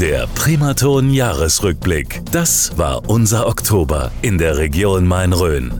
Der Primaton Jahresrückblick. Das war unser Oktober in der Region Main-Rhön.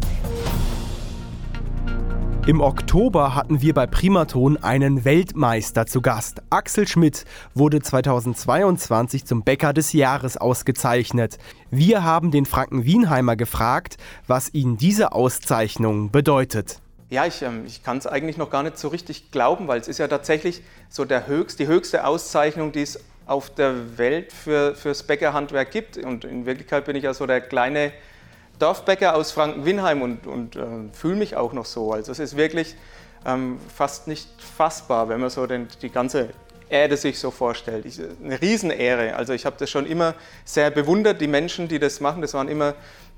Im Oktober hatten wir bei Primaton einen Weltmeister zu Gast. Axel Schmidt wurde 2022 zum Bäcker des Jahres ausgezeichnet. Wir haben den Franken Wienheimer gefragt, was ihn diese Auszeichnung bedeutet. Ja, ich, ähm, ich kann es eigentlich noch gar nicht so richtig glauben, weil es ist ja tatsächlich so der höchst, die höchste Auszeichnung, die es auf der Welt für, fürs Bäckerhandwerk gibt. Und in Wirklichkeit bin ich ja so der kleine Dorfbäcker aus Franken-Winheim und, und äh, fühle mich auch noch so. Also es ist wirklich ähm, fast nicht fassbar, wenn man so den, die ganze Erde sich so vorstellt. Ich, eine Riesenehre. Also ich habe das schon immer sehr bewundert, die Menschen, die das machen. Das waren immer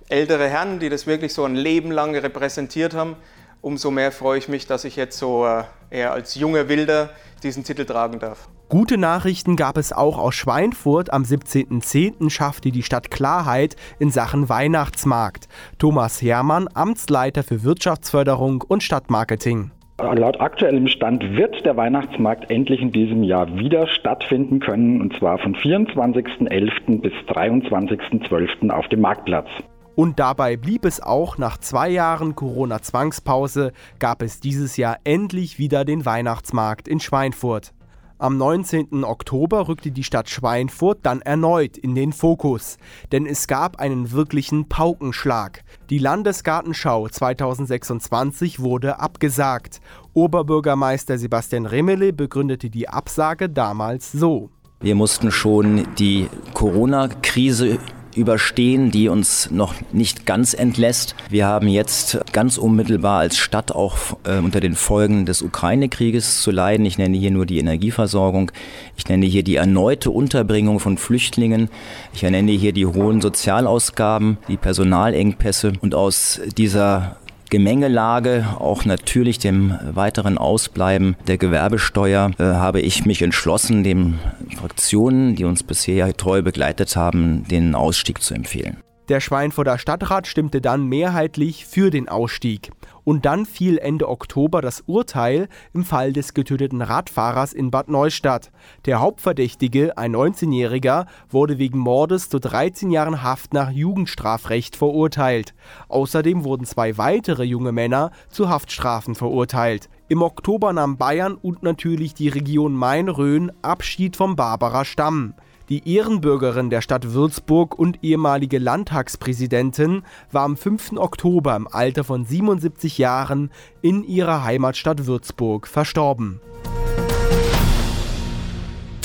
ältere Herren, die das wirklich so ein Leben lang repräsentiert haben. Umso mehr freue ich mich, dass ich jetzt so äh, eher als junger Wilder diesen Titel tragen darf. Gute Nachrichten gab es auch aus Schweinfurt. Am 17.10. schaffte die Stadt Klarheit in Sachen Weihnachtsmarkt. Thomas Herrmann, Amtsleiter für Wirtschaftsförderung und Stadtmarketing. Laut aktuellem Stand wird der Weihnachtsmarkt endlich in diesem Jahr wieder stattfinden können, und zwar von 24.11. bis 23.12. auf dem Marktplatz. Und dabei blieb es auch nach zwei Jahren Corona-Zwangspause, gab es dieses Jahr endlich wieder den Weihnachtsmarkt in Schweinfurt. Am 19. Oktober rückte die Stadt Schweinfurt dann erneut in den Fokus, denn es gab einen wirklichen Paukenschlag. Die Landesgartenschau 2026 wurde abgesagt. Oberbürgermeister Sebastian Remmele begründete die Absage damals so. Wir mussten schon die Corona-Krise überstehen, die uns noch nicht ganz entlässt. Wir haben jetzt ganz unmittelbar als Stadt auch äh, unter den Folgen des Ukraine-Krieges zu leiden. Ich nenne hier nur die Energieversorgung. Ich nenne hier die erneute Unterbringung von Flüchtlingen. Ich nenne hier die hohen Sozialausgaben, die Personalengpässe. Und aus dieser Gemengelage, auch natürlich dem weiteren Ausbleiben der Gewerbesteuer, äh, habe ich mich entschlossen, den Fraktionen, die uns bisher treu begleitet haben, den Ausstieg zu empfehlen. Der Schweinfurter Stadtrat stimmte dann mehrheitlich für den Ausstieg. Und dann fiel Ende Oktober das Urteil im Fall des getöteten Radfahrers in Bad Neustadt. Der Hauptverdächtige, ein 19-Jähriger, wurde wegen Mordes zu 13 Jahren Haft nach Jugendstrafrecht verurteilt. Außerdem wurden zwei weitere junge Männer zu Haftstrafen verurteilt. Im Oktober nahm Bayern und natürlich die Region Main-Rhön Abschied vom Barbarer Stamm. Die Ehrenbürgerin der Stadt Würzburg und ehemalige Landtagspräsidentin war am 5. Oktober im Alter von 77 Jahren in ihrer Heimatstadt Würzburg verstorben.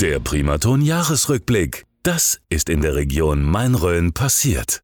Der Primaton Jahresrückblick. Das ist in der Region Main-Rhön passiert.